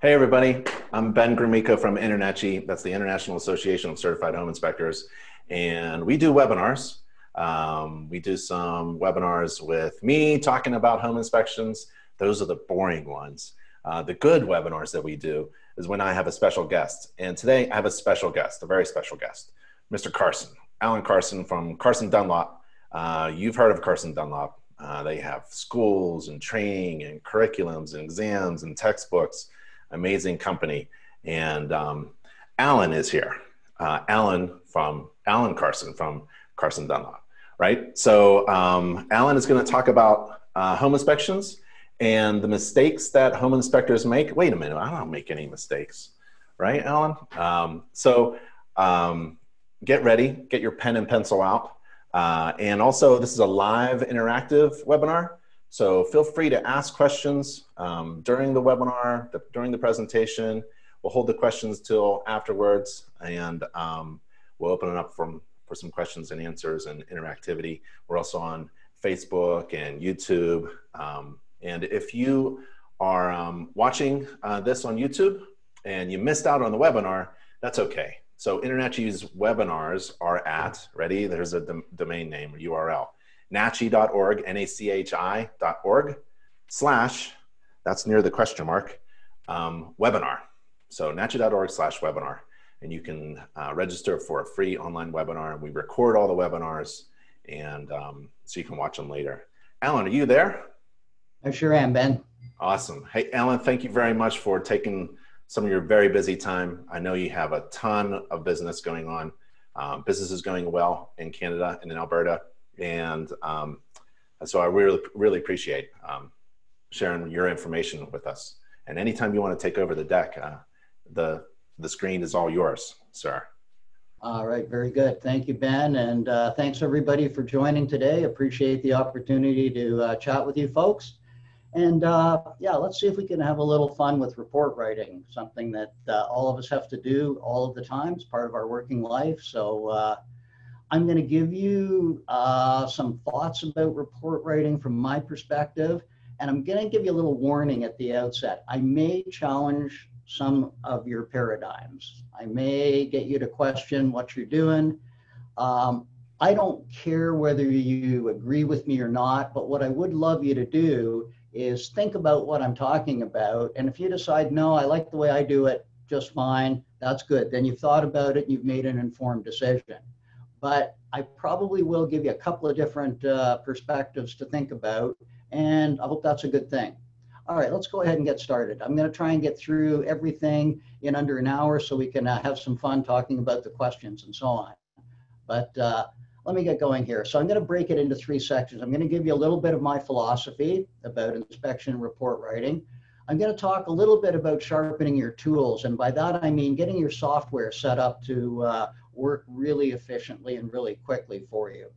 Hey, everybody. I'm Ben Gromicko from INTERNACHI. That's the International Association of Certified Home Inspectors. And we do webinars. Um, we do some webinars with me talking about home inspections. Those are the boring ones. Uh, the good webinars that we do is when I have a special guest. And today I have a special guest, a very special guest, Mr. Carson, Alan Carson from Carson Dunlop. Uh, you've heard of Carson Dunlop. Uh, they have schools and training and curriculums and exams and textbooks amazing company. And um, Alan is here. Uh, Alan from Alan Carson from Carson Dunlop, right? So um, Alan is going to talk about uh, home inspections and the mistakes that home inspectors make. Wait a minute, I don't make any mistakes, right, Alan? Um, so um, get ready, get your pen and pencil out. Uh, and also, this is a live interactive webinar. So feel free to ask questions um, during the webinar, the, during the presentation. We'll hold the questions till afterwards and um, we'll open it up from, for some questions and answers and interactivity. We're also on Facebook and YouTube. Um, and if you are um, watching uh, this on YouTube and you missed out on the webinar, that's okay. So INTERNACHI's webinars are at, ready, there's a dom domain name, URL, nachi.org, N-A-C-H-I.org slash, that's near the question mark, um, webinar. So nachi.org slash webinar. And you can uh, register for a free online webinar. And we record all the webinars and um, so you can watch them later. Alan, are you there? I sure am, Ben. Awesome. Hey, Alan, thank you very much for taking some of your very busy time. I know you have a ton of business going on. Um, business is going well in Canada and in Alberta. And um, so I really, really appreciate um, sharing your information with us. And anytime you want to take over the deck, uh, the, the screen is all yours, sir. All right, very good. Thank you, Ben. And uh, thanks everybody for joining today. Appreciate the opportunity to uh, chat with you folks. And uh, yeah, let's see if we can have a little fun with report writing, something that uh, all of us have to do all of the time. It's part of our working life. So uh, I'm going to give you uh, some thoughts about report writing from my perspective, and I'm going to give you a little warning at the outset. I may challenge some of your paradigms. I may get you to question what you're doing. Um, I don't care whether you agree with me or not, but what I would love you to do is think about what I'm talking about. And if you decide, no, I like the way I do it just fine, that's good. Then you've thought about it and you've made an informed decision but I probably will give you a couple of different uh, perspectives to think about, and I hope that's a good thing. All right, let's go ahead and get started. I'm going to try and get through everything in under an hour so we can uh, have some fun talking about the questions and so on. But uh, let me get going here. So I'm going to break it into three sections. I'm going to give you a little bit of my philosophy about inspection report writing. I'm going to talk a little bit about sharpening your tools. And by that, I mean getting your software set up to uh, work really efficiently and really quickly for you.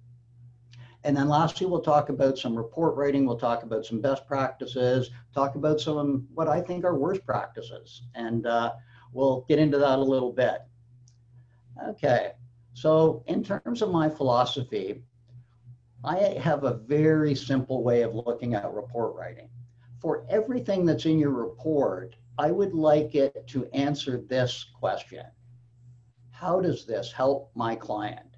And then lastly, we'll talk about some report writing. We'll talk about some best practices, talk about some what I think are worst practices. And uh, we'll get into that a little bit. Okay, so in terms of my philosophy, I have a very simple way of looking at report writing. For everything that's in your report, I would like it to answer this question how does this help my client?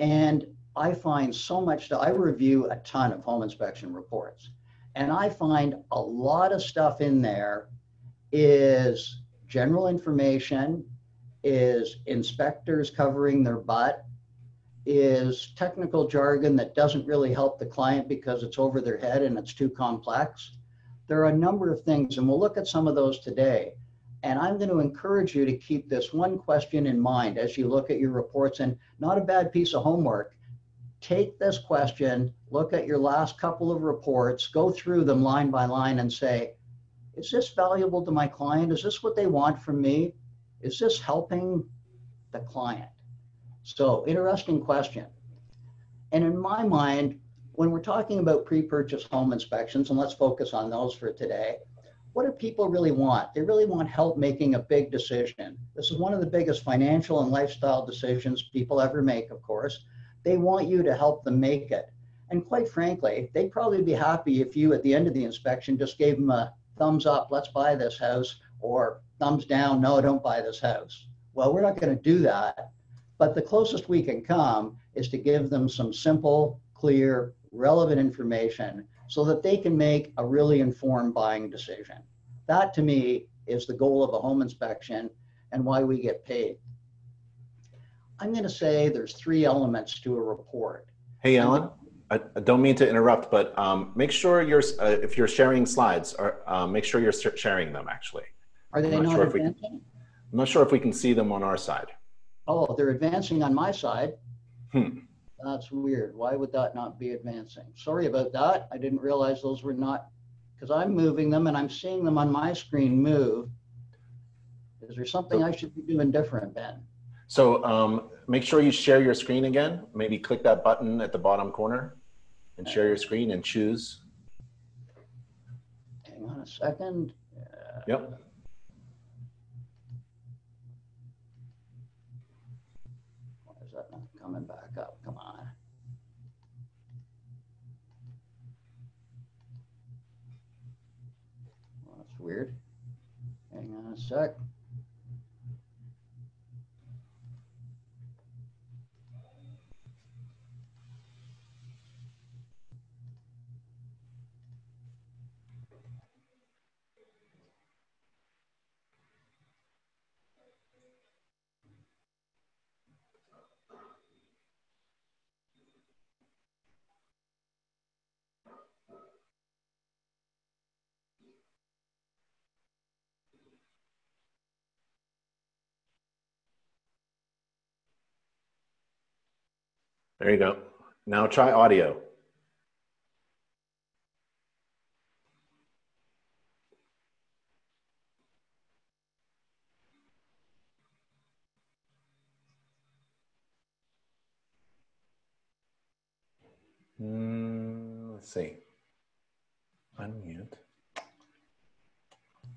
And I find so much that I review a ton of home inspection reports, and I find a lot of stuff in there is general information, is inspectors covering their butt, is technical jargon that doesn't really help the client because it's over their head and it's too complex. There are a number of things, and we'll look at some of those today. And I'm going to encourage you to keep this one question in mind as you look at your reports and not a bad piece of homework. Take this question, look at your last couple of reports, go through them line by line and say, is this valuable to my client? Is this what they want from me? Is this helping the client? So interesting question. And in my mind, when we're talking about pre-purchase home inspections, and let's focus on those for today, what do people really want? They really want help making a big decision. This is one of the biggest financial and lifestyle decisions people ever make, of course. They want you to help them make it. And quite frankly, they'd probably be happy if you, at the end of the inspection, just gave them a thumbs up, let's buy this house, or thumbs down, no, don't buy this house. Well, we're not going to do that. But the closest we can come is to give them some simple, clear, relevant information so that they can make a really informed buying decision. That to me is the goal of a home inspection and why we get paid. I'm going to say there's three elements to a report. Hey, Alan, I, don't mean to interrupt, but um, make sure you're, uh, if you're sharing slides, or uh, make sure you're sharing them actually. Are they I'm not, sure if we can- advancing? I'm not sure if we can see them on our side. Oh, they're advancing on my side. Hmm. That's weird. Why would that not be advancing? Sorry about that. I didn't realize those were not, because I'm moving them and I'm seeing them on my screen move. Is there something I should be doing different, Ben? So um, make sure you share your screen again. Maybe click that button at the bottom corner and share your screen and choose. Hang on a second. Uh, Yep. Why is that not coming back up? Come on. Well, that's weird. Hang on a sec. There you go. Now try audio. Mm, let's see. Unmute.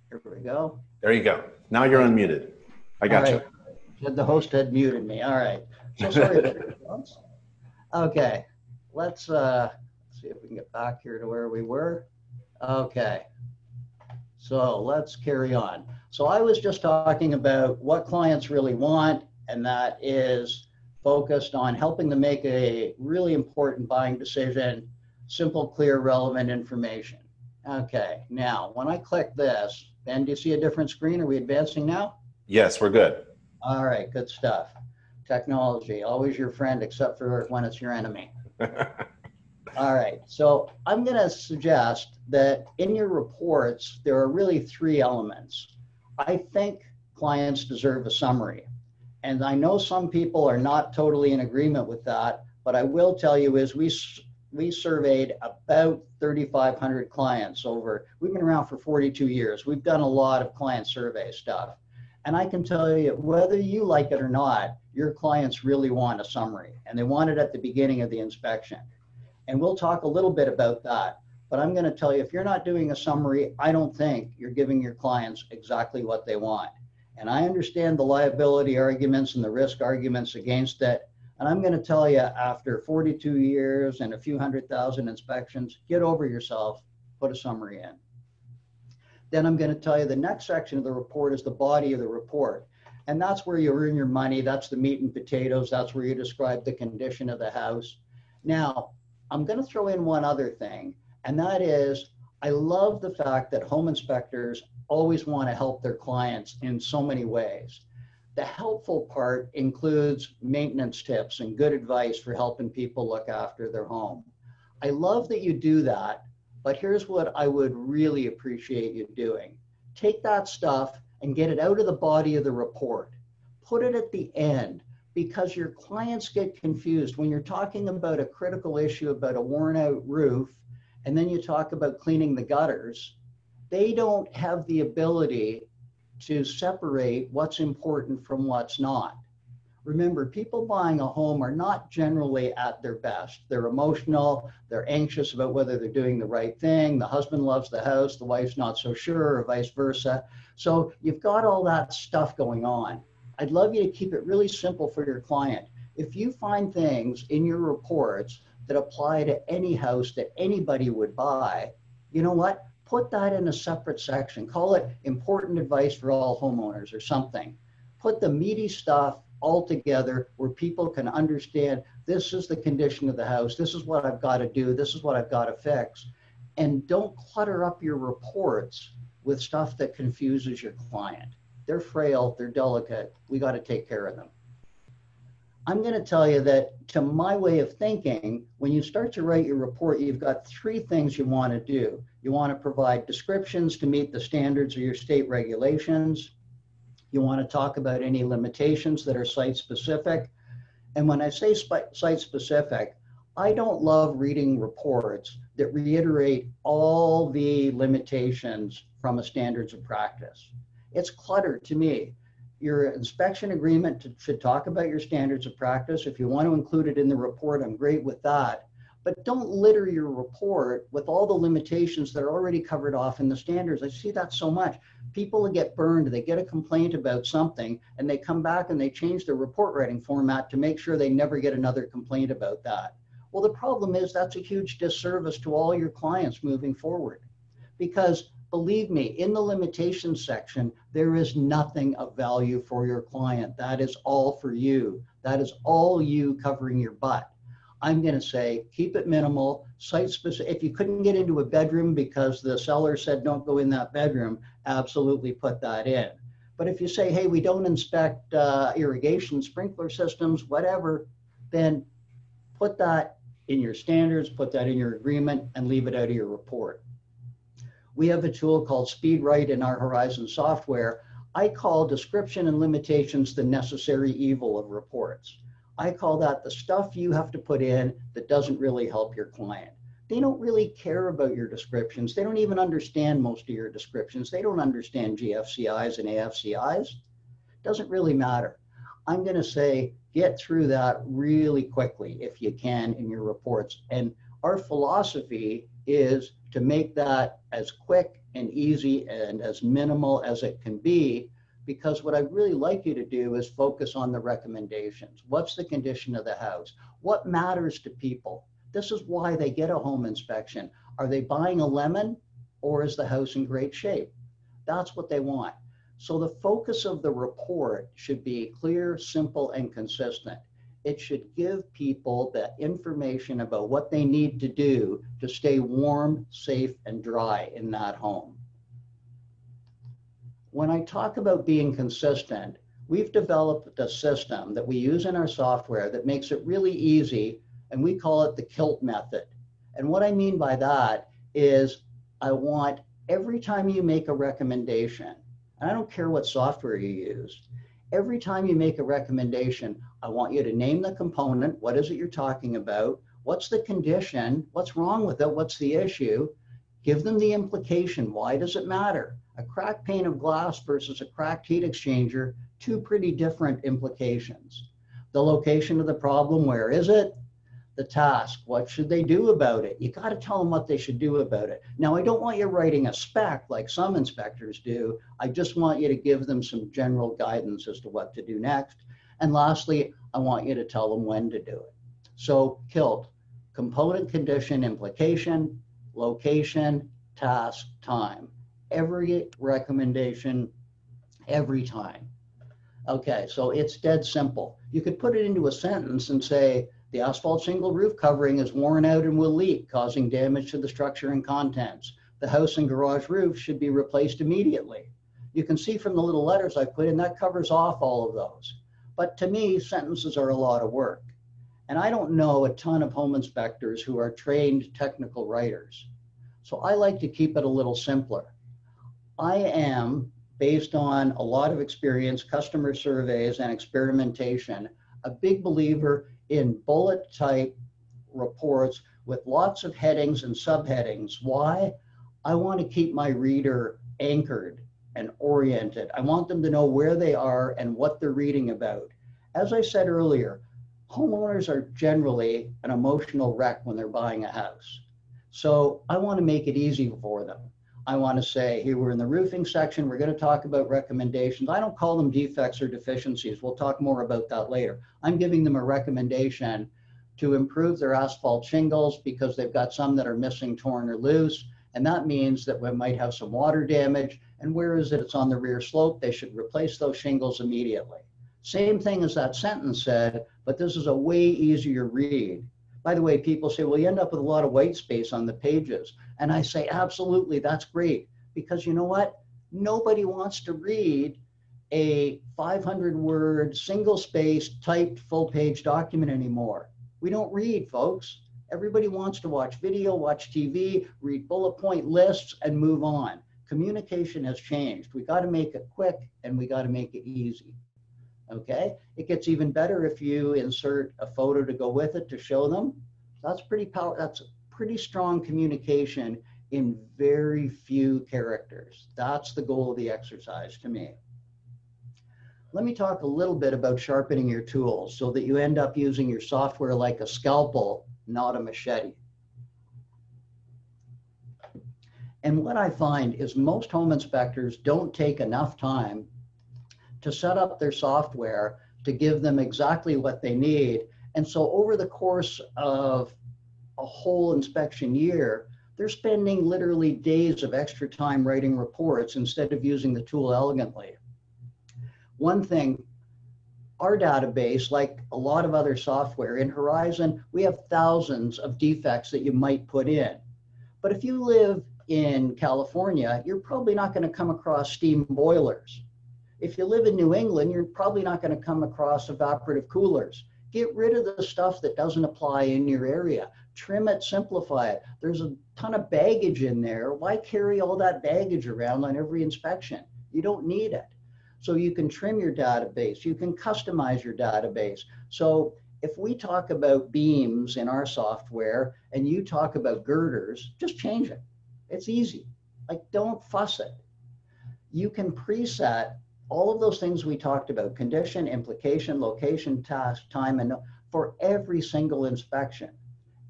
Here we go. There you go. Now you're unmuted. I got All you. right. Said the host had muted me. All right. So sorry. About that, folks. okay. Let's uh, see if we can get back here to where we were. Okay. So let's carry on. So I was just talking about what clients really want, and that is focused on helping them make a really important buying decision, simple, clear, relevant information. Okay. Now, when I click this, Ben, do you see a different screen? Are we advancing now? Yes, we're good. All right, good stuff. Technology, always your friend, except for when it's your enemy. All right, so I'm going to suggest that in your reports, there are really three elements. I think clients deserve a summary. And I know some people are not totally in agreement with that, but I will tell you is we we surveyed about 3,500 clients over. We've been around for 42 years. We've done a lot of client survey stuff. And I can tell you, whether you like it or not, your clients really want a summary and they want it at the beginning of the inspection. And we'll talk a little bit about that. But I'm going to tell you, if you're not doing a summary, I don't think you're giving your clients exactly what they want. And I understand the liability arguments and the risk arguments against it. And I'm going to tell you, after 42 years and a few hundred thousand inspections, get over yourself, put a summary in. Then I'm going to tell you the next section of the report is the body of the report. And that's where you earn your money. That's the meat and potatoes. That's where you describe the condition of the house. Now, I'm going to throw in one other thing, and that is I love the fact that home inspectors always want to help their clients in so many ways. The helpful part includes maintenance tips and good advice for helping people look after their home. I love that you do that, but here's what I would really appreciate you doing. Take that stuff and get it out of the body of the report. Put it at the end because your clients get confused when you're talking about a critical issue about a worn out roof and then you talk about cleaning the gutters. They don't have the ability to separate what's important from what's not. Remember, people buying a home are not generally at their best. They're emotional, they're anxious about whether they're doing the right thing. The husband loves the house, the wife's not so sure, or vice versa. So you've got all that stuff going on. I'd love you to keep it really simple for your client. If you find things in your reports that apply to any house that anybody would buy, you know what? Put that in a separate section. Call it important advice for all homeowners or something. Put the meaty stuff all together where people can understand this is the condition of the house, this is what I've got to do, this is what I've got to fix. And don't clutter up your reports with stuff that confuses your client. They're frail, they're delicate, we got to take care of them. I'm going to tell you that to my way of thinking, when you start to write your report, you've got three things you want to do. You want to provide descriptions to meet the standards of your state regulations. You want to talk about any limitations that are site specific. And when I say site specific, I don't love reading reports that reiterate all the limitations from a standards of practice. It's cluttered to me your inspection agreement to, should talk about your standards of practice. If you want to include it in the report, I'm great with that. But don't litter your report with all the limitations that are already covered off in the standards. I see that so much. People get burned, they get a complaint about something, and they come back and they change their report writing format to make sure they never get another complaint about that. Well, the problem is that's a huge disservice to all your clients moving forward because believe me, in the limitations section, there is nothing of value for your client. That is all for you. That is all you covering your butt. I'm going to say keep it minimal, site specific. If you couldn't get into a bedroom because the seller said don't go in that bedroom, absolutely put that in. But if you say, hey, we don't inspect uh, irrigation, sprinkler systems, whatever, then put that in your standards, put that in your agreement, and leave it out of your report. We have a tool called SpeedWrite in our Horizon software. I call description and limitations the necessary evil of reports. I call that the stuff you have to put in that doesn't really help your client. They don't really care about your descriptions. They don't even understand most of your descriptions. They don't understand GFCIs and AFCIs. Doesn't really matter. I'm going to say get through that really quickly if you can in your reports. And our philosophy is to make that as quick and easy and as minimal as it can be because what I'd really like you to do is focus on the recommendations. What's the condition of the house? What matters to people? This is why they get a home inspection. Are they buying a lemon or is the house in great shape? That's what they want. So the focus of the report should be clear, simple, and consistent it should give people the information about what they need to do to stay warm, safe, and dry in that home. When I talk about being consistent, we've developed a system that we use in our software that makes it really easy, and we call it the KILT method. And what I mean by that is I want every time you make a recommendation, and I don't care what software you use, every time you make a recommendation, I want you to name the component. What is it you're talking about? What's the condition? What's wrong with it? What's the issue? Give them the implication. Why does it matter? A cracked pane of glass versus a cracked heat exchanger, two pretty different implications. The location of the problem, where is it? the task. What should they do about it? You got to tell them what they should do about it. Now, I don't want you writing a spec like some inspectors do. I just want you to give them some general guidance as to what to do next. And lastly, I want you to tell them when to do it. So KILT, component condition implication, location, task, time. Every recommendation, every time. Okay, so it's dead simple. You could put it into a sentence and say, the asphalt shingle roof covering is worn out and will leak, causing damage to the structure and contents. The house and garage roof should be replaced immediately. You can see from the little letters I put in, that covers off all of those. But to me, sentences are a lot of work. And I don't know a ton of home inspectors who are trained technical writers. So I like to keep it a little simpler. I am, based on a lot of experience, customer surveys, and experimentation, a big believer in bullet type reports with lots of headings and subheadings. Why? I want to keep my reader anchored and oriented. I want them to know where they are and what they're reading about. As I said earlier, homeowners are generally an emotional wreck when they're buying a house. So I want to make it easy for them. I want to say, here we're in the roofing section, we're going to talk about recommendations. I don't call them defects or deficiencies. We'll talk more about that later. I'm giving them a recommendation to improve their asphalt shingles because they've got some that are missing, torn, or loose, And that means that we might have some water damage. And where is it? It's on the rear slope. They should replace those shingles immediately. Same thing as that sentence said, but this is a way easier read. By the way, people say, well, you end up with a lot of white space on the pages. And I say, absolutely, that's great. Because you know what? Nobody wants to read a 500 word single space typed full page document anymore. We don't read, folks. Everybody wants to watch video, watch TV, read bullet point lists, and move on. Communication has changed. We got to make it quick and we got to make it easy. Okay, it gets even better if you insert a photo to go with it to show them. That's pretty power. That's pretty strong communication in very few characters. That's the goal of the exercise to me. Let me talk a little bit about sharpening your tools so that you end up using your software like a scalpel not a machete. And what I find is most home inspectors don't take enough time to set up their software to give them exactly what they need. And so over the course of a whole inspection year, they're spending literally days of extra time writing reports instead of using the tool elegantly. One thing our database, like a lot of other software in Horizon, we have thousands of defects that you might put in. But if you live in California, you're probably not going to come across steam boilers. If you live in New England, you're probably not going to come across evaporative coolers. Get rid of the stuff that doesn't apply in your area. Trim it, simplify it. There's a ton of baggage in there. Why carry all that baggage around on every inspection? You don't need it. So you can trim your database, you can customize your database. So if we talk about beams in our software and you talk about girders, just change it. It's easy. Like don't fuss it. You can preset all of those things we talked about, condition, implication, location, task, time, and for every single inspection.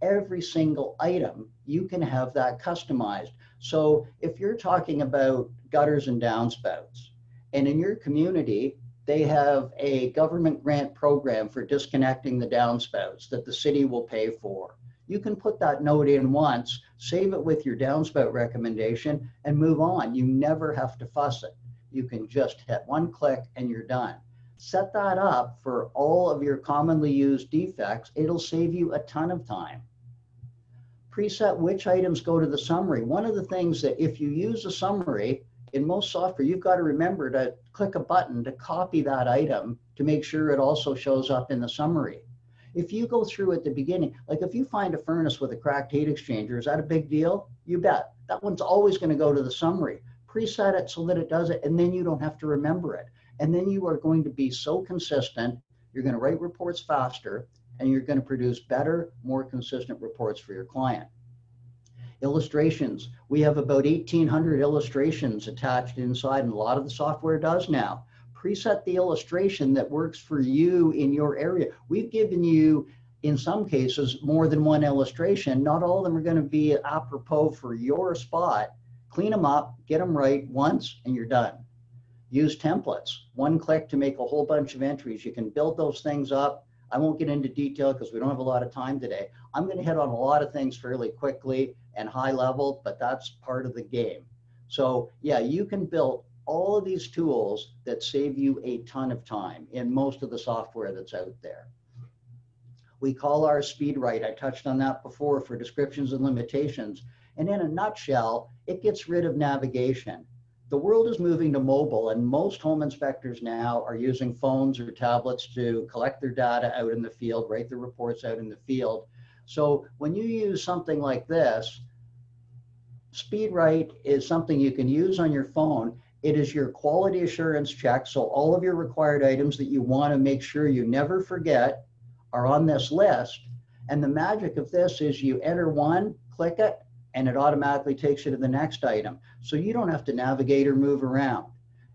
Every single item, you can have that customized. So if you're talking about gutters and downspouts, and in your community, they have a government grant program for disconnecting the downspouts that the city will pay for. You can put that note in once, save it with your downspout recommendation, and move on. You never have to fuss it. You can just hit one click and you're done. Set that up for all of your commonly used defects. It'll save you a ton of time. Preset which items go to the summary. One of the things that if you use a summary, in most software, you've got to remember to click a button to copy that item to make sure it also shows up in the summary. If you go through at the beginning, like if you find a furnace with a cracked heat exchanger, is that a big deal? You bet. That one's always going to go to the summary. Preset it so that it does it, and then you don't have to remember it. And then you are going to be so consistent, you're going to write reports faster, and you're going to produce better, more consistent reports for your client illustrations. We have about 1,800 illustrations attached inside, and a lot of the software does now. Preset the illustration that works for you in your area. We've given you, in some cases, more than one illustration. Not all of them are going to be apropos for your spot. Clean them up, get them right once, and you're done. Use templates. One click to make a whole bunch of entries. You can build those things up. I won't get into detail because we don't have a lot of time today. I'm going to hit on a lot of things fairly quickly and high level, but that's part of the game. So yeah, you can build all of these tools that save you a ton of time in most of the software that's out there. We call our SpeedWrite. I touched on that before for descriptions and limitations. And in a nutshell, it gets rid of navigation. The world is moving to mobile, and most home inspectors now are using phones or tablets to collect their data out in the field, write their reports out in the field. So when you use something like this, SpeedWrite is something you can use on your phone. It is your quality assurance check. So all of your required items that you want to make sure you never forget are on this list. And the magic of this is you enter one, click it, and it automatically takes you to the next item. So you don't have to navigate or move around.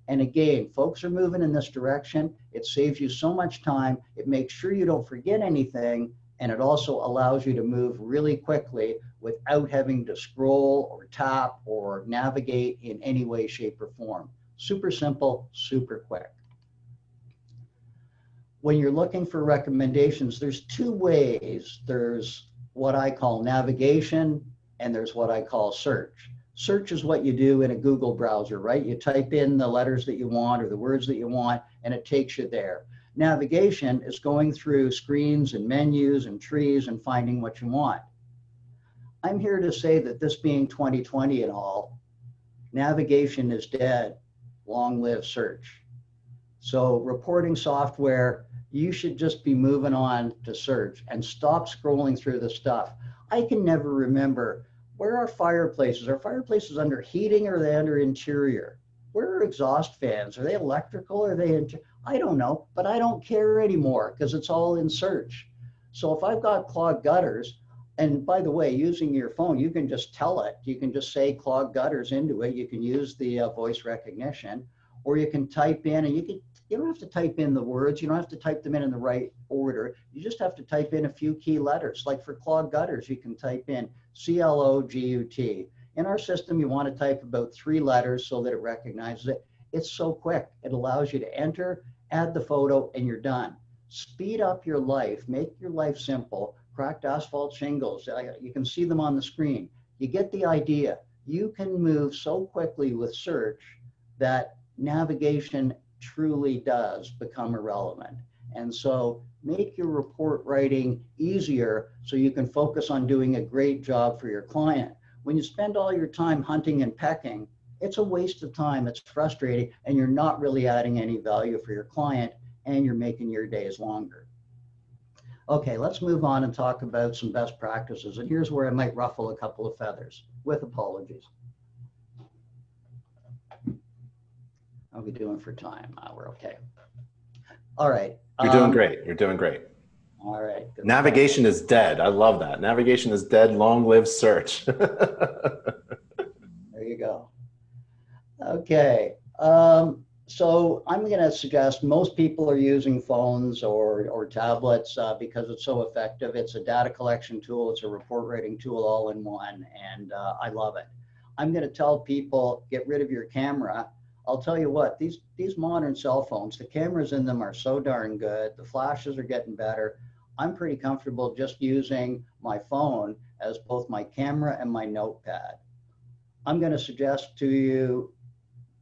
And again, folks are moving in this direction. It saves you so much time. It makes sure you don't forget anything and it also allows you to move really quickly without having to scroll or tap or navigate in any way, shape, or form. Super simple, super quick. When you're looking for recommendations, there's two ways. There's what I call navigation and there's what I call search. search is what you do in a Google browser, right? You type in the letters that you want or the words that you want, and it takes you there. Navigation is going through screens and menus and trees and finding what you want. I'm here to say that this being 2020 and all, navigation is dead. Long live search. So, reporting software, you should just be moving on to search and stop scrolling through the stuff. I can never remember where are fireplaces? Are fireplaces under heating or are they under interior? Where are exhaust fans? Are they electrical are they interior? I don't know, but I don't care anymore because it's all in search. So if I've got clogged gutters, and by the way, using your phone, you can just tell it. You can just say clogged gutters into it. You can use the uh, voice recognition, or you can type in, and you can. You don't have to type in the words. You don't have to type them in in the right order. You just have to type in a few key letters. Like for clogged gutters, you can type in C L O G U T. In our system, you want to type about three letters so that it recognizes it. It's so quick. It allows you to enter, add the photo, and you're done. Speed up your life, make your life simple. Cracked asphalt shingles, uh, you can see them on the screen. You get the idea. You can move so quickly with search that navigation truly does become irrelevant. And so make your report writing easier so you can focus on doing a great job for your client. When you spend all your time hunting and pecking, it's a waste of time. It's frustrating, and you're not really adding any value for your client, and you're making your days longer. Okay, let's move on and talk about some best practices. And here's where I might ruffle a couple of feathers with apologies. How are we doing for time? Uh, we're okay. All right. You're doing um, great. You're doing great. All right. Navigation is dead. I love that. Navigation is dead. Long live search. there you go. Okay. Um, so I'm going to suggest most people are using phones or, or tablets uh, because it's so effective. It's a data collection tool. It's a report writing tool all in one. And uh, I love it. I'm going to tell people, get rid of your camera. I'll tell you what, these, these modern cell phones, the cameras in them are so darn good. The flashes are getting better. I'm pretty comfortable just using my phone as both my camera and my notepad. I'm going to suggest to you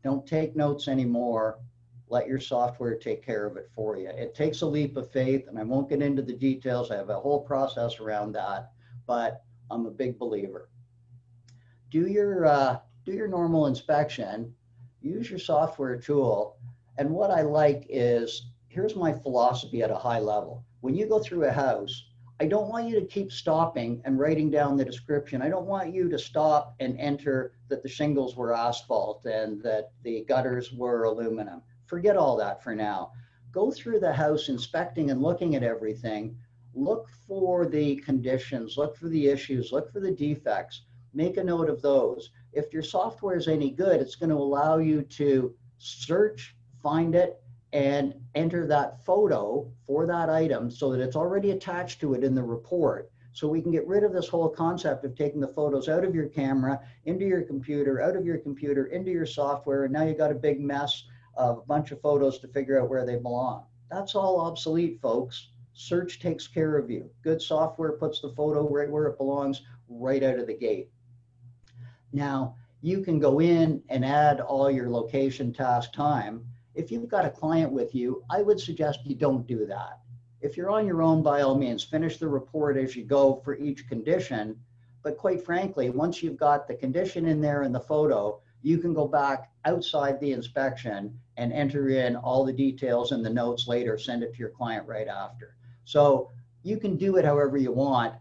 don't take notes anymore. Let your software take care of it for you. It takes a leap of faith, and I won't get into the details. I have a whole process around that, but I'm a big believer. Do your uh, do your normal inspection. Use your software tool. And what I like is here's my philosophy at a high level. When you go through a house, I don't want you to keep stopping and writing down the description. I don't want you to stop and enter that the shingles were asphalt and that the gutters were aluminum. Forget all that for now. Go through the house inspecting and looking at everything. Look for the conditions, look for the issues, look for the defects. Make a note of those. If your software is any good, it's going to allow you to search, find it, and enter that photo for that item so that it's already attached to it in the report. So we can get rid of this whole concept of taking the photos out of your camera, into your computer, out of your computer, into your software, and now you've got a big mess of a bunch of photos to figure out where they belong. That's all obsolete, folks. Search takes care of you. Good software puts the photo right where it belongs, right out of the gate. Now, you can go in and add all your location task time if you've got a client with you, I would suggest you don't do that. If you're on your own, by all means, finish the report as you go for each condition. But quite frankly, once you've got the condition in there in the photo, you can go back outside the inspection and enter in all the details and the notes later, send it to your client right after. So you can do it however you want.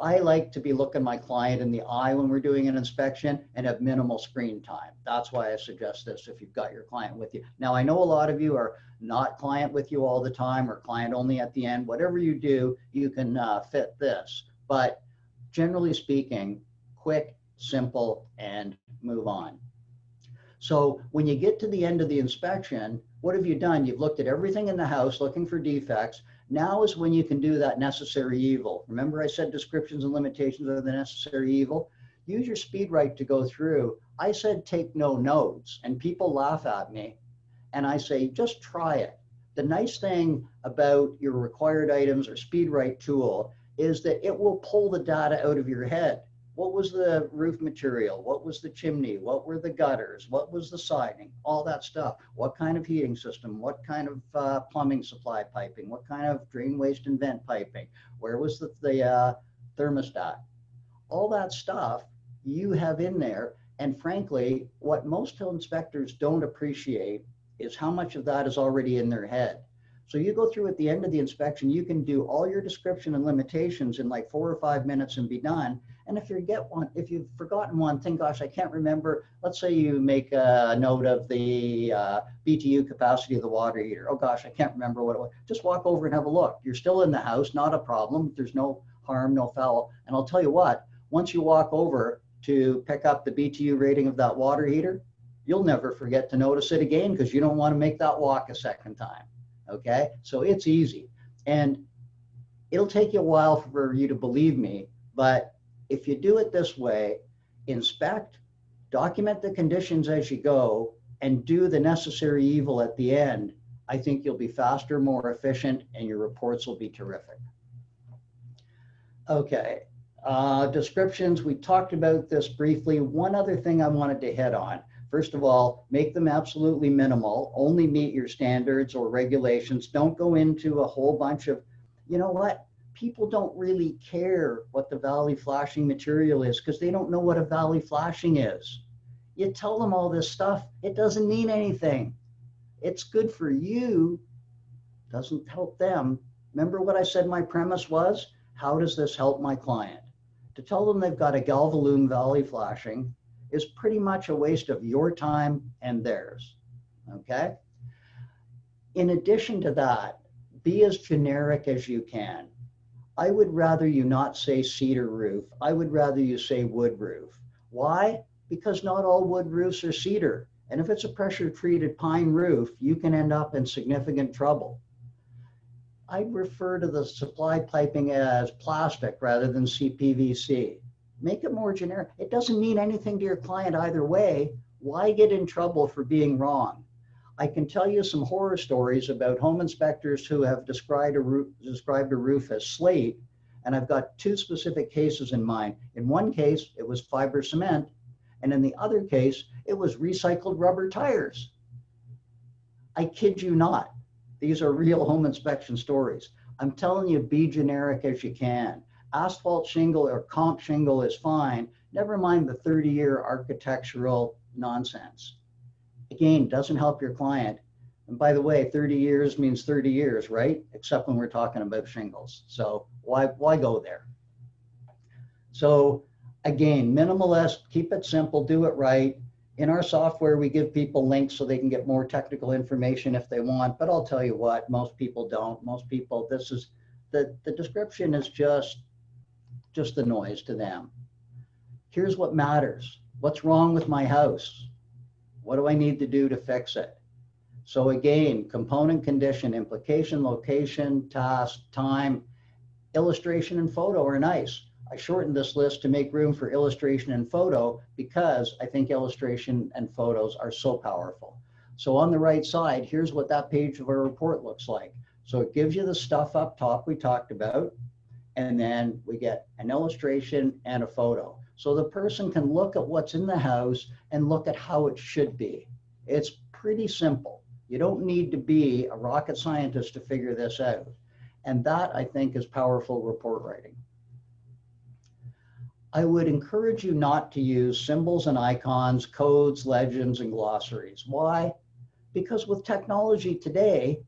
I like to be looking my client in the eye when we're doing an inspection and have minimal screen time. That's why I suggest this if you've got your client with you. Now, I know a lot of you are not client with you all the time or client only at the end. Whatever you do, you can uh, fit this. But generally speaking, quick, simple, and move on. So when you get to the end of the inspection, what have you done? You've looked at everything in the house looking for defects. Now is when you can do that necessary evil. Remember, I said descriptions and limitations are the necessary evil? Use your speed write to go through. I said take no notes, and people laugh at me. And I say, just try it. The nice thing about your required items or speed write tool is that it will pull the data out of your head. What was the roof material? What was the chimney? What were the gutters? What was the siding? All that stuff. What kind of heating system? What kind of uh, plumbing supply piping? What kind of drain waste and vent piping? Where was the, the uh, thermostat? All that stuff you have in there. And frankly, what most inspectors don't appreciate is how much of that is already in their head. So you go through at the end of the inspection, you can do all your description and limitations in like four or five minutes and be done. And if you get one, if you've forgotten one thing, gosh, I can't remember. Let's say you make a note of the uh, BTU capacity of the water heater. Oh gosh, I can't remember what it was. Just walk over and have a look. You're still in the house, not a problem. There's no harm, no foul. And I'll tell you what, once you walk over to pick up the BTU rating of that water heater, you'll never forget to notice it again because you don't want to make that walk a second time. Okay, so it's easy. And it'll take you a while for you to believe me, but if you do it this way, inspect, document the conditions as you go, and do the necessary evil at the end, I think you'll be faster, more efficient, and your reports will be terrific. Okay, uh, descriptions, we talked about this briefly. One other thing I wanted to hit on. First of all, make them absolutely minimal, only meet your standards or regulations. Don't go into a whole bunch of, you know what, people don't really care what the valley flashing material is because they don't know what a valley flashing is. You tell them all this stuff, it doesn't mean anything. It's good for you, doesn't help them. Remember what I said my premise was? How does this help my client? To tell them they've got a Galvalume valley flashing is pretty much a waste of your time and theirs. Okay? In addition to that, be as generic as you can. I would rather you not say cedar roof. I would rather you say wood roof. Why? Because not all wood roofs are cedar. And if it's a pressure treated pine roof, you can end up in significant trouble. I'd refer to the supply piping as plastic rather than CPVC. Make it more generic. It doesn't mean anything to your client either way. Why get in trouble for being wrong? I can tell you some horror stories about home inspectors who have described a roof, described a roof as slate, and I've got two specific cases in mind. In one case, it was fiber cement, and in the other case, it was recycled rubber tires. I kid you not. These are real home inspection stories. I'm telling you, be generic as you can. Asphalt shingle or comp shingle is fine. Never mind the 30 year architectural nonsense again, doesn't help your client. And by the way, 30 years means 30 years, right? Except when we're talking about shingles. So why, why go there? So again, minimalist, keep it simple, do it right. In our software, we give people links so they can get more technical information if they want, but I'll tell you what, most people don't. Most people, this is, the, the description is just, just the noise to them. Here's what matters. What's wrong with my house? What do I need to do to fix it? So again, component condition, implication, location, task, time, illustration and photo are nice. I shortened this list to make room for illustration and photo because I think illustration and photos are so powerful. So on the right side, here's what that page of our report looks like. So it gives you the stuff up top we talked about, and then we get an illustration and a photo. So the person can look at what's in the house and look at how it should be. It's pretty simple. You don't need to be a rocket scientist to figure this out. And that, I think, is powerful report writing. I would encourage you not to use symbols and icons, codes, legends, and glossaries. Why? Because with technology today,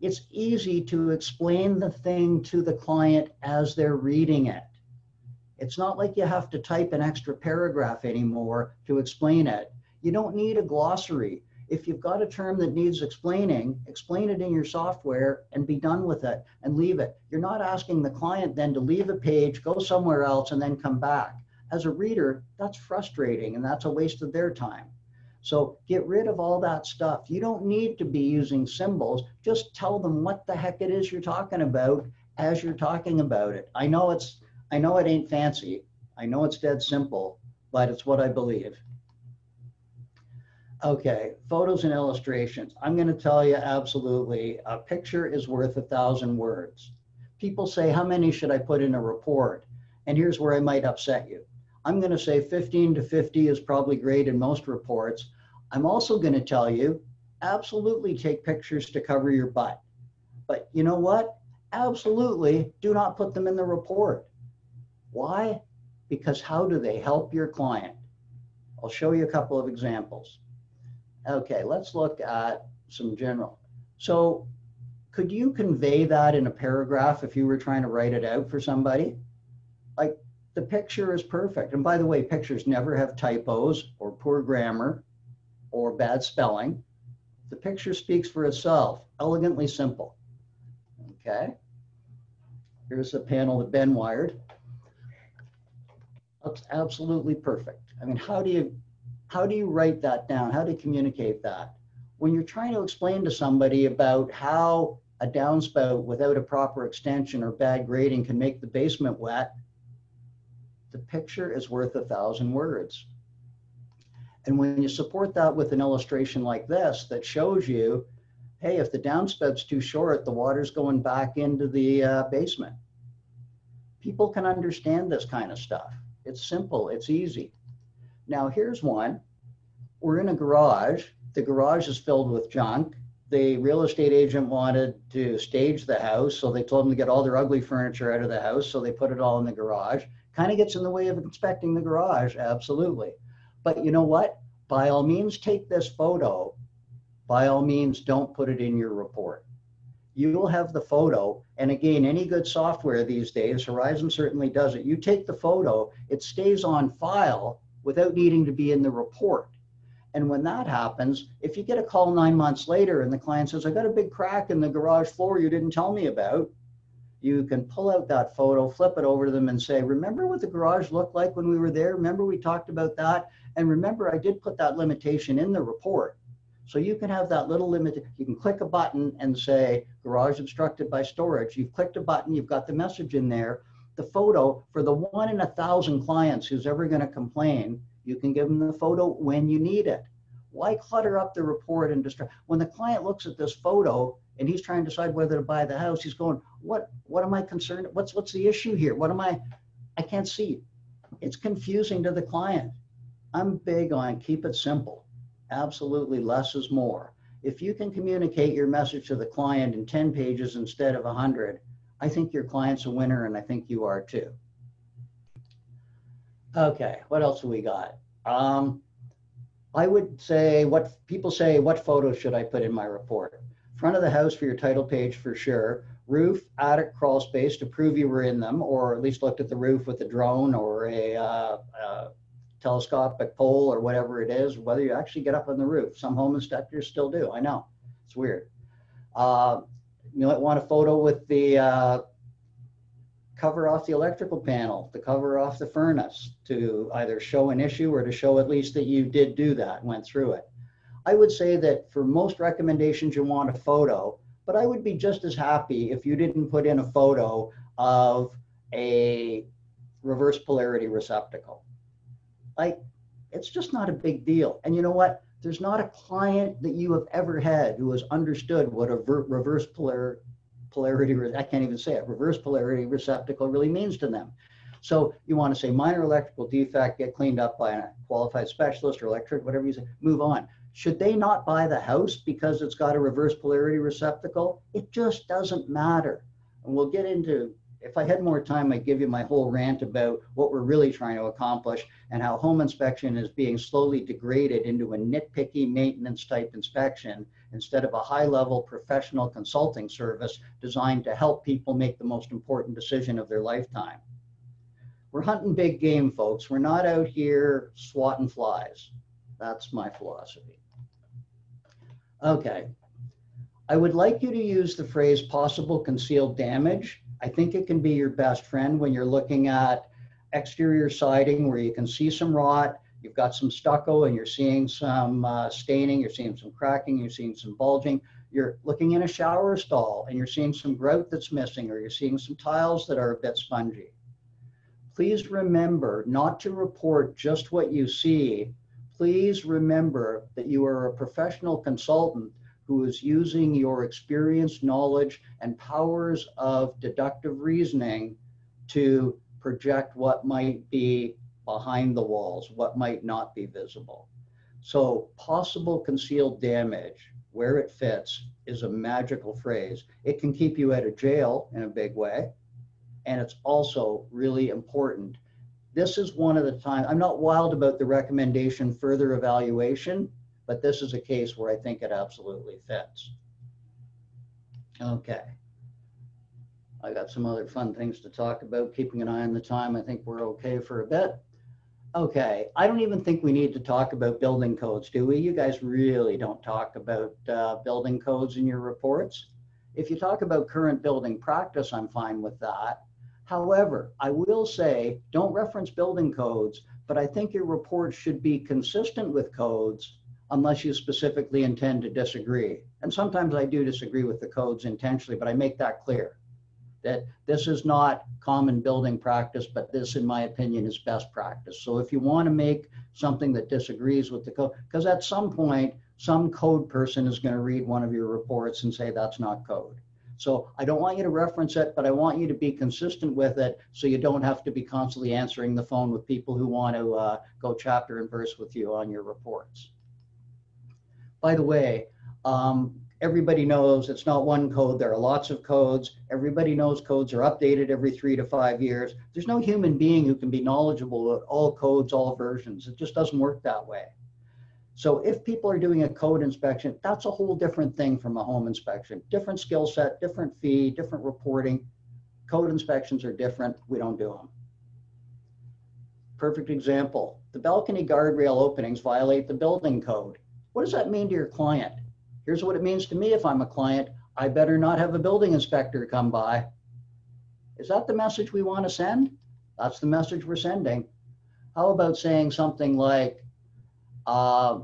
it's easy to explain the thing to the client as they're reading it. It's not like you have to type an extra paragraph anymore to explain it. You don't need a glossary. If you've got a term that needs explaining, explain it in your software and be done with it and leave it. You're not asking the client then to leave a page, go somewhere else, and then come back. As a reader, that's frustrating and that's a waste of their time. So get rid of all that stuff. You don't need to be using symbols. Just tell them what the heck it is you're talking about as you're talking about it. I know it's I know it ain't fancy. I know it's dead simple, but it's what I believe. Okay, photos and illustrations. I'm going to tell you absolutely, a picture is worth a thousand words. People say, how many should I put in a report? And here's where I might upset you. I'm going to say 15 to 50 is probably great in most reports. I'm also going to tell you absolutely take pictures to cover your butt. But you know what? Absolutely do not put them in the report. Why? Because how do they help your client? I'll show you a couple of examples. Okay, let's look at some general. So could you convey that in a paragraph if you were trying to write it out for somebody? Like the picture is perfect. And by the way, pictures never have typos or poor grammar or bad spelling. The picture speaks for itself, elegantly simple. Okay. Here's a panel that Ben wired. Absolutely perfect. I mean, how do you how do you write that down? How do you communicate that? When you're trying to explain to somebody about how a downspout without a proper extension or bad grading can make the basement wet, the picture is worth a thousand words. And when you support that with an illustration like this that shows you, hey, if the downspout's too short, the water's going back into the uh, basement. People can understand this kind of stuff. It's simple, it's easy. Now here's one. We're in a garage. The garage is filled with junk. The real estate agent wanted to stage the house, so they told them to get all their ugly furniture out of the house, so they put it all in the garage. Kind of gets in the way of inspecting the garage, absolutely. But you know what? By all means, take this photo. By all means, don't put it in your report. You will have the photo. And again, any good software these days, Horizon certainly does it. You take the photo, it stays on file without needing to be in the report. And when that happens, if you get a call nine months later and the client says, I got a big crack in the garage floor you didn't tell me about, you can pull out that photo, flip it over to them and say, remember what the garage looked like when we were there? Remember we talked about that? And remember, I did put that limitation in the report. So you can have that little limit. You can click a button and say garage obstructed by storage. You've clicked a button, you've got the message in there. The photo for the one in a thousand clients who's ever going to complain, you can give them the photo when you need it. Why clutter up the report and distract? When the client looks at this photo, and he's trying to decide whether to buy the house he's going what what am i concerned what's what's the issue here what am i i can't see it's confusing to the client i'm big on keep it simple absolutely less is more. If you can communicate your message to the client in 10 pages instead of 100 i think your client's a winner and i think you are too. Okay what else have we got? Um, i would say what people say what photos should i put in my report? Front of the house for your title page for sure, roof, attic, crawl space to prove you were in them, or at least looked at the roof with a drone or a, uh, uh, telescopic pole or whatever it is, whether you actually get up on the roof. Some home inspectors still do. I know it's weird. Uh, you might want a photo with the uh, cover off the electrical panel, the cover off the furnace to either show an issue or to show at least that you did do that, went through it. I would say that for most recommendations, you want a photo, but I would be just as happy if you didn't put in a photo of a reverse polarity receptacle. Like, it's just not a big deal. And you know what? There's not a client that you have ever had who has understood what a reverse polar, polarity, I can't even say it, reverse polarity receptacle really means to them. So you want to say minor electrical defect, get cleaned up by a qualified specialist or electric, whatever you say, move on. Should they not buy the house because it's got a reverse polarity receptacle? It just doesn't matter. And we'll get into, if I had more time, I'd give you my whole rant about what we're really trying to accomplish and how home inspection is being slowly degraded into a nitpicky maintenance type inspection instead of a high level professional consulting service designed to help people make the most important decision of their lifetime. We're hunting big game, folks. We're not out here swatting flies. That's my philosophy. Okay. I would like you to use the phrase possible concealed damage. I think it can be your best friend when you're looking at exterior siding where you can see some rot, you've got some stucco and you're seeing some uh, staining, you're seeing some cracking, you're seeing some bulging. You're looking in a shower stall and you're seeing some grout that's missing or you're seeing some tiles that are a bit spongy. Please remember not to report just what you see, please remember that you are a professional consultant who is using your experience, knowledge, and powers of deductive reasoning to project what might be behind the walls, what might not be visible. So possible concealed damage, where it fits, is a magical phrase. It can keep you out of jail in a big way. And it's also really important. This is one of the times, I'm not wild about the recommendation further evaluation, but this is a case where I think it absolutely fits. Okay. I got some other fun things to talk about. Keeping an eye on the time, I think we're okay for a bit. Okay, I don't even think we need to talk about building codes, do we? You guys really don't talk about uh, building codes in your reports. If you talk about current building practice, I'm fine with that. However, I will say don't reference building codes, but I think your report should be consistent with codes unless you specifically intend to disagree. And sometimes I do disagree with the codes intentionally, but I make that clear that this is not common building practice, but this, in my opinion, is best practice. So if you want to make something that disagrees with the code, because at some point, some code person is going to read one of your reports and say that's not code. So I don't want you to reference it, but I want you to be consistent with it so you don't have to be constantly answering the phone with people who want to uh, go chapter and verse with you on your reports. By the way, um, everybody knows it's not one code. There are lots of codes. Everybody knows codes are updated every three to five years. There's no human being who can be knowledgeable of all codes, all versions. It just doesn't work that way. So if people are doing a code inspection, that's a whole different thing from a home inspection. Different skill set, different fee, different reporting. Code inspections are different. We don't do them. Perfect example. The balcony guardrail openings violate the building code. What does that mean to your client? Here's what it means to me if I'm a client. I better not have a building inspector come by. Is that the message we want to send? That's the message we're sending. How about saying something like, uh,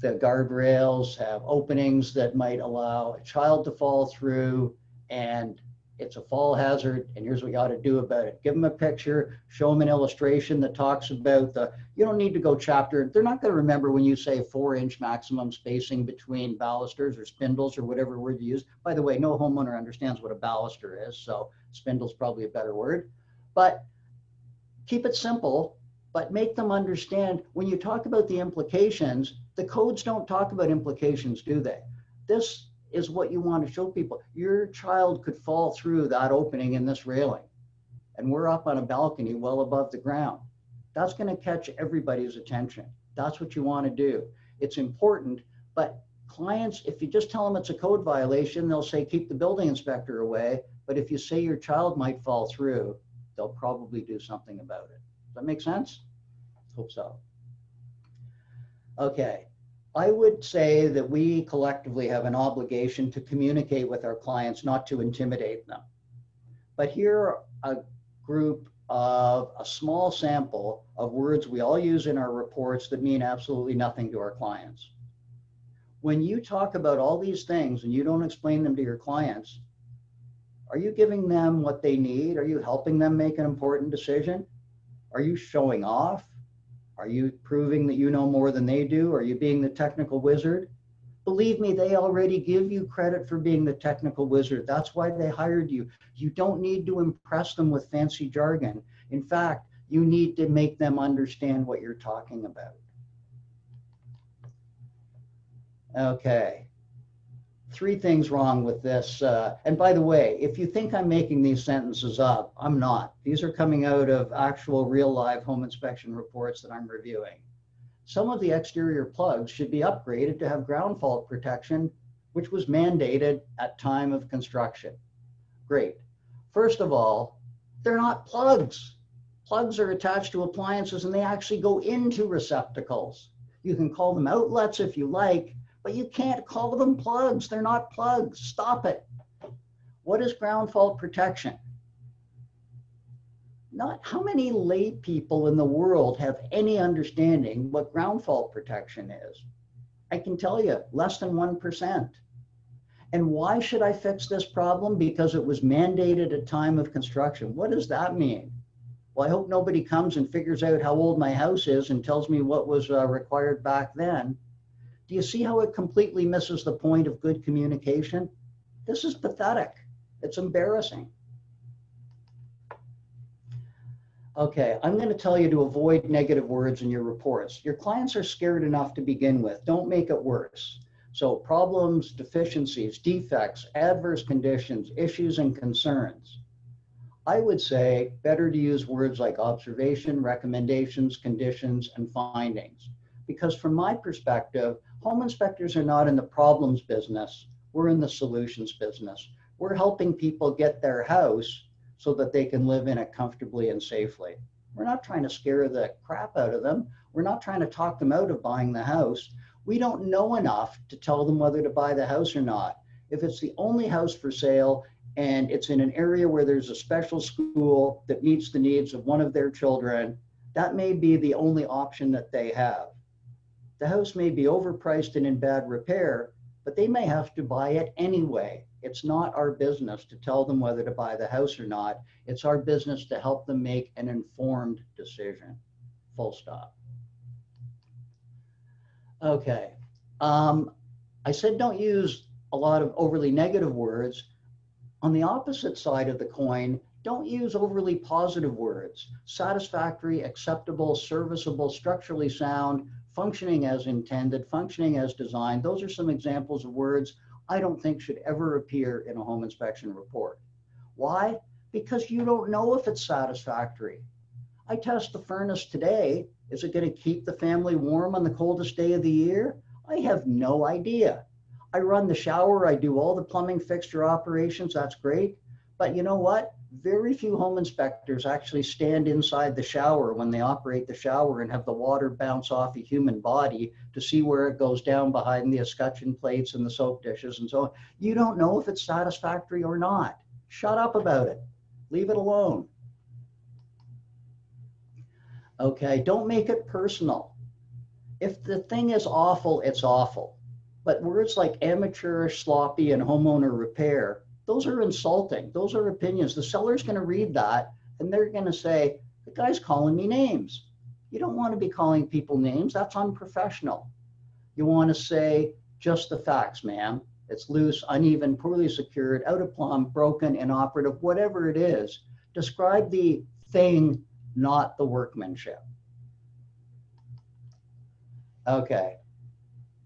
the guardrails have openings that might allow a child to fall through and it's a fall hazard and here's what you ought to do about it. Give them a picture show them an illustration that talks about the you don't need to go chapter they're not going to remember when you say four inch maximum spacing between balusters or spindles or whatever word you use. By the way no homeowner understands what a baluster is so spindle's probably a better word. But keep it simple but make them understand when you talk about the implications the codes don't talk about implications do they? This is what you want to show people. Your child could fall through that opening in this railing, and we're up on a balcony well above the ground. That's going to catch everybody's attention. That's what you want to do. It's important, but clients, if you just tell them it's a code violation, they'll say keep the building inspector away. But if you say your child might fall through, they'll probably do something about it. Does that make sense? Hope so. Okay, I would say that we collectively have an obligation to communicate with our clients, not to intimidate them. But here a group of a small sample of words we all use in our reports that mean absolutely nothing to our clients. When you talk about all these things and you don't explain them to your clients, are you giving them what they need? Are you helping them make an important decision? Are you showing off? Are you proving that you know more than they do? Are you being the technical wizard? Believe me, they already give you credit for being the technical wizard. That's why they hired you. You don't need to impress them with fancy jargon. In fact, you need to make them understand what you're talking about. Okay three things wrong with this. Uh, and by the way, if you think I'm making these sentences up, I'm not. These are coming out of actual real live home inspection reports that I'm reviewing. Some of the exterior plugs should be upgraded to have ground fault protection, which was mandated at time of construction. Great. First of all, they're not plugs. Plugs are attached to appliances and they actually go into receptacles. You can call them outlets if you like, but you can't call them plugs. They're not plugs. Stop it. What is ground fault protection? Not how many lay people in the world have any understanding what ground fault protection is. I can tell you, less than 1%. And why should I fix this problem? Because it was mandated at time of construction. What does that mean? Well, I hope nobody comes and figures out how old my house is and tells me what was uh, required back then do you see how it completely misses the point of good communication? This is pathetic. It's embarrassing. Okay, I'm going to tell you to avoid negative words in your reports. Your clients are scared enough to begin with. Don't make it worse. So, problems, deficiencies, defects, adverse conditions, issues, and concerns. I would say better to use words like observation, recommendations, conditions, and findings. Because from my perspective, home inspectors are not in the problems business, we're in the solutions business. We're helping people get their house so that they can live in it comfortably and safely. We're not trying to scare the crap out of them. We're not trying to talk them out of buying the house. We don't know enough to tell them whether to buy the house or not. If it's the only house for sale and it's in an area where there's a special school that meets the needs of one of their children, that may be the only option that they have. The house may be overpriced and in bad repair, but they may have to buy it anyway. It's not our business to tell them whether to buy the house or not. It's our business to help them make an informed decision. Full stop. Okay. Um, I said don't use a lot of overly negative words. On the opposite side of the coin, don't use overly positive words. Satisfactory, acceptable, serviceable, structurally sound, functioning as intended, functioning as designed. Those are some examples of words I don't think should ever appear in a home inspection report. Why? Because you don't know if it's satisfactory. I test the furnace today. Is it going to keep the family warm on the coldest day of the year? I have no idea. I run the shower, I do all the plumbing fixture operations, that's great. But you know what? Very few home inspectors actually stand inside the shower when they operate the shower and have the water bounce off a human body to see where it goes down behind the escutcheon plates and the soap dishes and so on. You don't know if it's satisfactory or not. Shut up about it. Leave it alone. Okay, don't make it personal. If the thing is awful, it's awful. But words like amateurish, sloppy, and homeowner repair those are insulting. Those are opinions. The seller's going to read that and they're going to say, the guy's calling me names. You don't want to be calling people names. That's unprofessional. You want to say just the facts, ma'am. It's loose, uneven, poorly secured, out of plumb, broken, inoperative, whatever it is. Describe the thing, not the workmanship. Okay.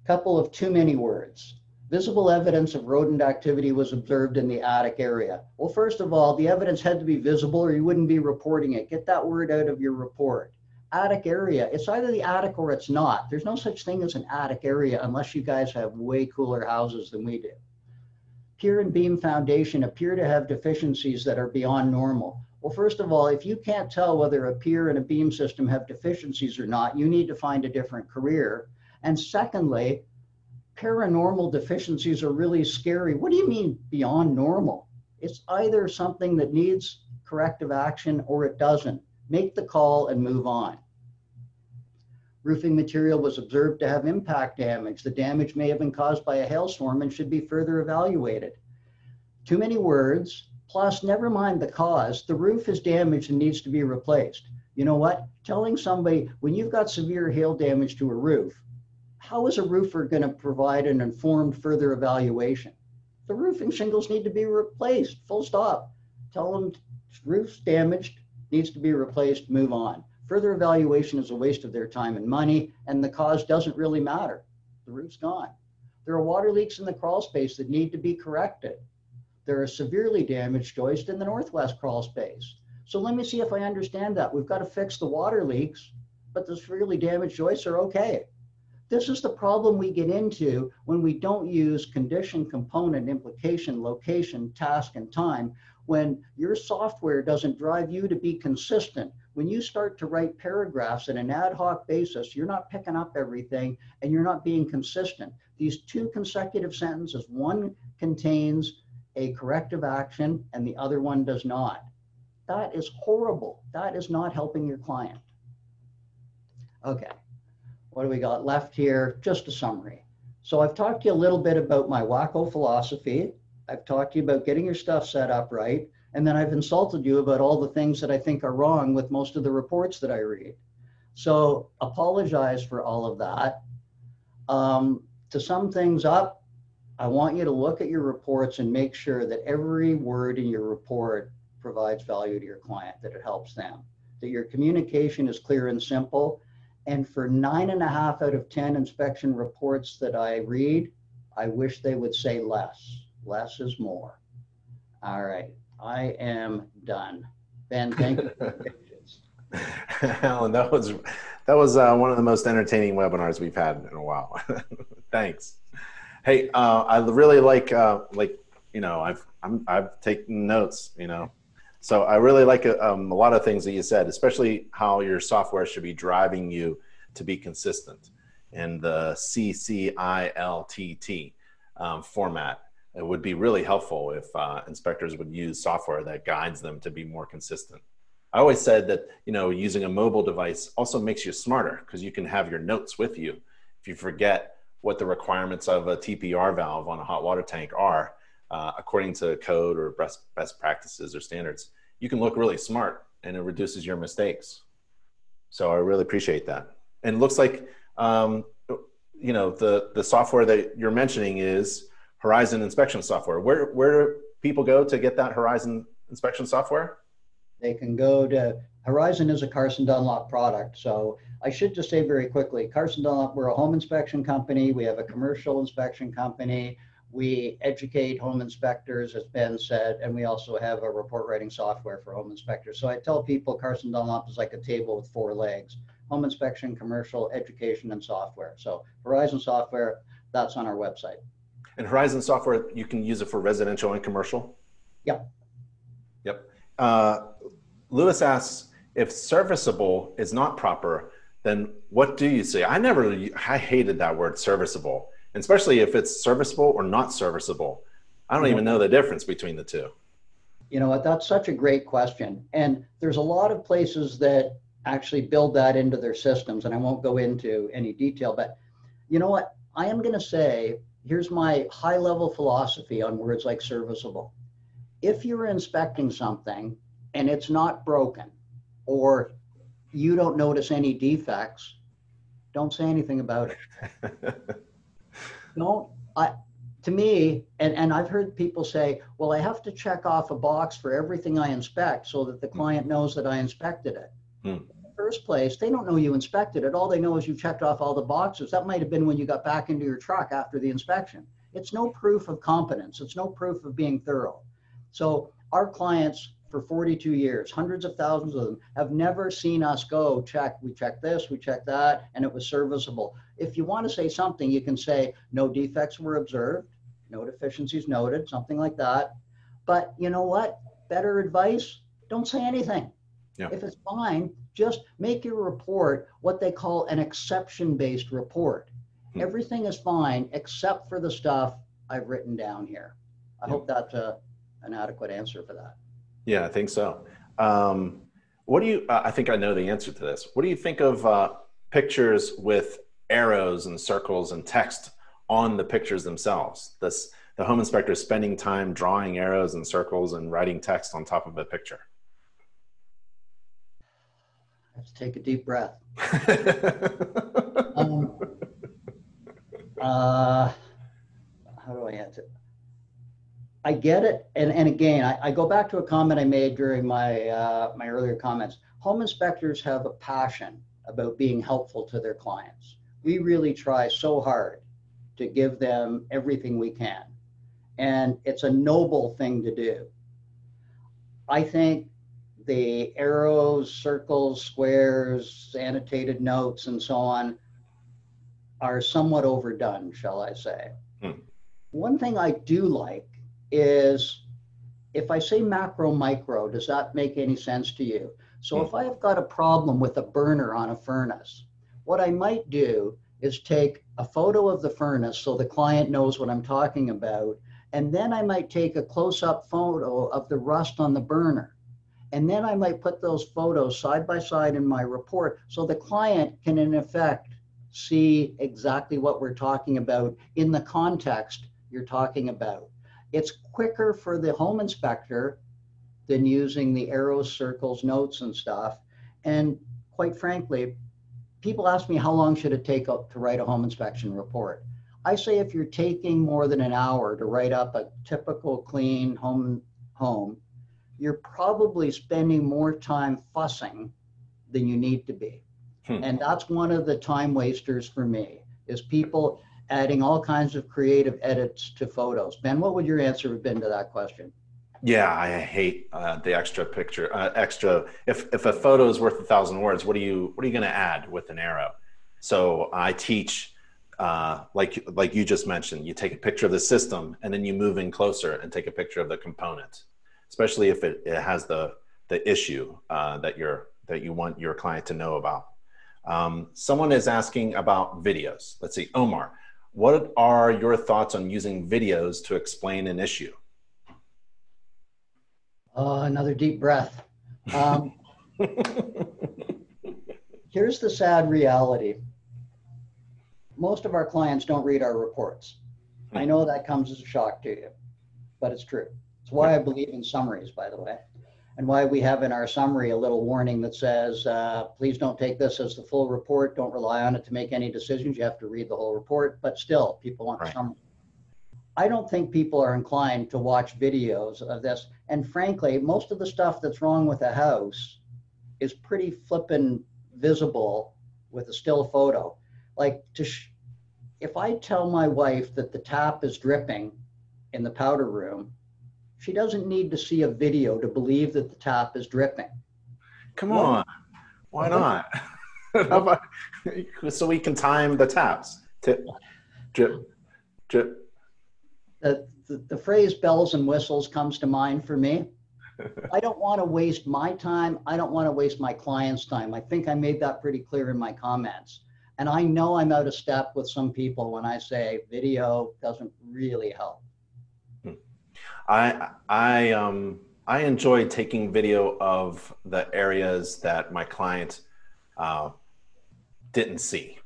Couple of too many words. Visible evidence of rodent activity was observed in the attic area. Well, first of all, the evidence had to be visible or you wouldn't be reporting it. Get that word out of your report. Attic area, it's either the attic or it's not. There's no such thing as an attic area unless you guys have way cooler houses than we do. Pier and beam foundation appear to have deficiencies that are beyond normal. Well, first of all, if you can't tell whether a pier and a beam system have deficiencies or not, you need to find a different career. And secondly, paranormal deficiencies are really scary. What do you mean beyond normal? It's either something that needs corrective action or it doesn't. Make the call and move on. Roofing material was observed to have impact damage. The damage may have been caused by a hailstorm and should be further evaluated. Too many words, plus, never mind the cause. The roof is damaged and needs to be replaced. You know what? Telling somebody when you've got severe hail damage to a roof, how is a roofer going to provide an informed further evaluation? The roofing shingles need to be replaced, full stop. Tell them roof's damaged, needs to be replaced, move on. Further evaluation is a waste of their time and money, and the cause doesn't really matter. The roof's gone. There are water leaks in the crawl space that need to be corrected. There are severely damaged joists in the northwest crawl space. So let me see if I understand that. We've got to fix the water leaks, but the severely damaged joists are okay. This is the problem we get into when we don't use condition, component, implication, location, task, and time. When your software doesn't drive you to be consistent, when you start to write paragraphs in an ad hoc basis, you're not picking up everything and you're not being consistent. These two consecutive sentences, one contains a corrective action and the other one does not. That is horrible. That is not helping your client. Okay what do we got left here? Just a summary. So I've talked to you a little bit about my WACO philosophy. I've talked to you about getting your stuff set up right. And then I've insulted you about all the things that I think are wrong with most of the reports that I read. So apologize for all of that. Um, to sum things up, I want you to look at your reports and make sure that every word in your report provides value to your client, that it helps them that your communication is clear and simple. And for nine and a half out of 10 inspection reports that I read, I wish they would say less. Less is more. All right, I am done. Ben, thank you. Alan, that was that was uh, one of the most entertaining webinars we've had in a while. Thanks. Hey, uh, I really like uh, like you know I've I'm, I've taken notes. You know, so I really like um, a lot of things that you said, especially how your software should be driving you to be consistent in the CCILTT um, format. It would be really helpful if uh, inspectors would use software that guides them to be more consistent. I always said that you know using a mobile device also makes you smarter because you can have your notes with you. If you forget what the requirements of a TPR valve on a hot water tank are, uh, according to code or best best practices or standards, you can look really smart and it reduces your mistakes. So I really appreciate that. And looks like um, you know the the software that you're mentioning is Horizon inspection software. Where where do people go to get that Horizon inspection software? They can go to Horizon is a Carson Dunlop product. So I should just say very quickly, Carson Dunlop, we're a home inspection company. We have a commercial inspection company. We educate home inspectors, as Ben said, and we also have a report writing software for home inspectors. So I tell people Carson Dunlop is like a table with four legs home inspection, commercial, education, and software. So Horizon software, that's on our website. And Horizon software, you can use it for residential and commercial? Yep. Yep. Uh, Lewis asks, if serviceable is not proper, then what do you say? I never, I hated that word serviceable, especially if it's serviceable or not serviceable. I don't even know the difference between the two. You know what? That's such a great question. And there's a lot of places that actually build that into their systems. And I won't go into any detail, but you know what? I am going to say here's my high level philosophy on words like serviceable. If you're inspecting something and it's not broken or you don't notice any defects, don't say anything about it. don't I to me, and, and I've heard people say, well, I have to check off a box for everything I inspect so that the hmm. client knows that I inspected it. Hmm. In the first place, they don't know you inspected it. All they know is you checked off all the boxes. That might have been when you got back into your truck after the inspection. It's no proof of competence. It's no proof of being thorough. So our clients for 42 years, hundreds of thousands of them have never seen us go check, we check this, we check that, and it was serviceable. If you want to say something, you can say no defects were observed, no deficiencies noted, something like that. But you know what? Better advice, don't say anything. Yeah. If it's fine, just make your report what they call an exception based report. Hmm. Everything is fine except for the stuff I've written down here. I yeah. hope that's a, an adequate answer for that. Yeah, I think so. Um, what do you, uh, I think I know the answer to this. What do you think of uh, pictures with arrows and circles and text on the pictures themselves? This, the home inspector is spending time drawing arrows and circles and writing text on top of a picture. Let's take a deep breath. um, uh, how do I answer? I get it, and and again, I, I go back to a comment I made during my uh, my earlier comments. Home inspectors have a passion about being helpful to their clients. We really try so hard to give them everything we can, and it's a noble thing to do. I think the arrows, circles, squares, annotated notes, and so on are somewhat overdone, shall I say. Hmm. One thing I do like is if I say macro micro, does that make any sense to you? So hmm. if I have got a problem with a burner on a furnace, what I might do is take a photo of the furnace so the client knows what I'm talking about. And then I might take a close up photo of the rust on the burner. And then I might put those photos side by side in my report so the client can, in effect, see exactly what we're talking about in the context you're talking about. It's quicker for the home inspector than using the arrows, circles, notes, and stuff. And quite frankly, people ask me how long should it take to write a home inspection report. I say if you're taking more than an hour to write up a typical clean home home, you're probably spending more time fussing than you need to be. Hmm. And that's one of the time wasters for me is people adding all kinds of creative edits to photos. Ben, what would your answer have been to that question? Yeah, I hate uh, the extra picture. Uh, extra. If if a photo is worth a thousand words, what are you what are you going to add with an arrow? So I teach, uh, like like you just mentioned, you take a picture of the system and then you move in closer and take a picture of the component, especially if it, it has the the issue uh, that you're that you want your client to know about. Um, someone is asking about videos. Let's see, Omar, what are your thoughts on using videos to explain an issue? Uh, another deep breath. Um, here's the sad reality. Most of our clients don't read our reports. I know that comes as a shock to you, but it's true. It's why I believe in summaries, by the way and why we have in our summary a little warning that says, uh, please don't take this as the full report. Don't rely on it to make any decisions. You have to read the whole report, but still, people want right. summary. I don't think people are inclined to watch videos of this. And frankly, most of the stuff that's wrong with a house is pretty flippin' visible with a still photo. Like to, sh- if I tell my wife that the tap is dripping in the powder room, she doesn't need to see a video to believe that the tap is dripping. Come on. Why not? so we can time the taps. Tip, drip, drip. The, the, the phrase bells and whistles comes to mind for me. I don't want to waste my time. I don't want to waste my client's time. I think I made that pretty clear in my comments. And I know I'm out of step with some people when I say video doesn't really help. I I um I enjoy taking video of the areas that my client uh, didn't see.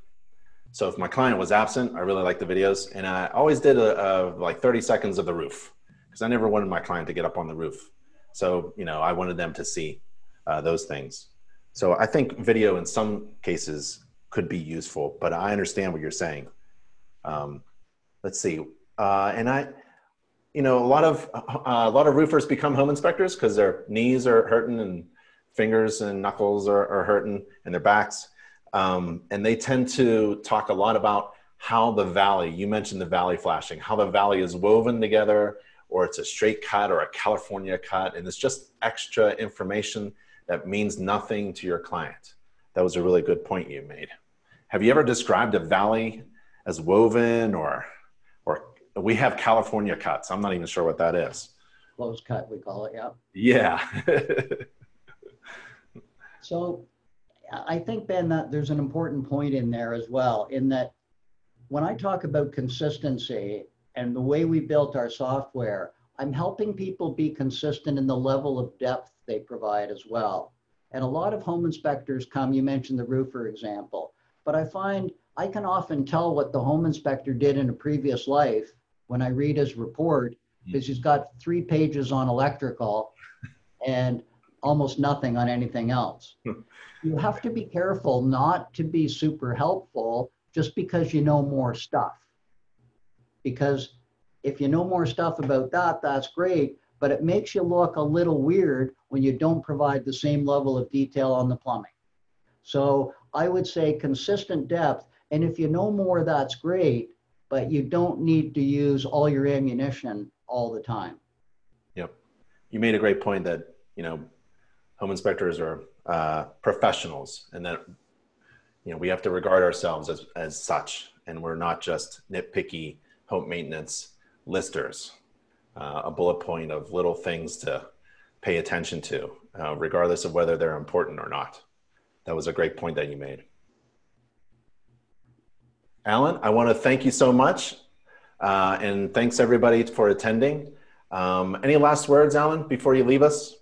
So if my client was absent, I really like the videos, and I always did a, a like 30 seconds of the roof because I never wanted my client to get up on the roof. So you know I wanted them to see uh, those things. So I think video in some cases could be useful, but I understand what you're saying. Um, let's see, uh, and I you know, a lot of uh, a lot of roofers become home inspectors because their knees are hurting and fingers and knuckles are, are hurting and their backs, um, and they tend to talk a lot about how the valley. You mentioned the valley flashing, how the valley is woven together, or it's a straight cut or a California cut, and it's just extra information that means nothing to your client. That was a really good point you made. Have you ever described a valley as woven or we have California cuts. I'm not even sure what that is. Close cut, we call it. Yeah. Yeah. so I think, Ben, that there's an important point in there as well, in that when I talk about consistency and the way we built our software, I'm helping people be consistent in the level of depth they provide as well. And a lot of home inspectors come, you mentioned the roofer example, but I find I can often tell what the home inspector did in a previous life when I read his report because hmm. he's got three pages on electrical and almost nothing on anything else. Hmm. you have to be careful not to be super helpful just because you know more stuff. Because if you know more stuff about that, that's great, but it makes you look a little weird when you don't provide the same level of detail on the plumbing. So I would say consistent depth. And if you know more, that's great but you don't need to use all your ammunition all the time. Yep. You made a great point that, you know, home inspectors are uh, professionals and that, you know, we have to regard ourselves as, as such and we're not just nitpicky home maintenance listers, uh, a bullet point of little things to pay attention to, uh, regardless of whether they're important or not. That was a great point that you made. Alan, I want to thank you so much. Uh, and thanks everybody for attending. Um, any last words, Alan, before you leave us?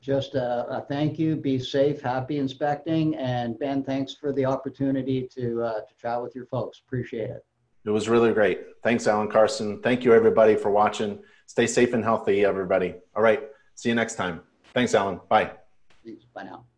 Just a, a, thank you. Be safe, happy inspecting. And Ben, thanks for the opportunity to, uh, to chat with your folks. Appreciate it. It was really great. Thanks, Alan Carson. Thank you, everybody, for watching. Stay safe and healthy, everybody. All right. See you next time. Thanks, Alan. Bye. Bye now.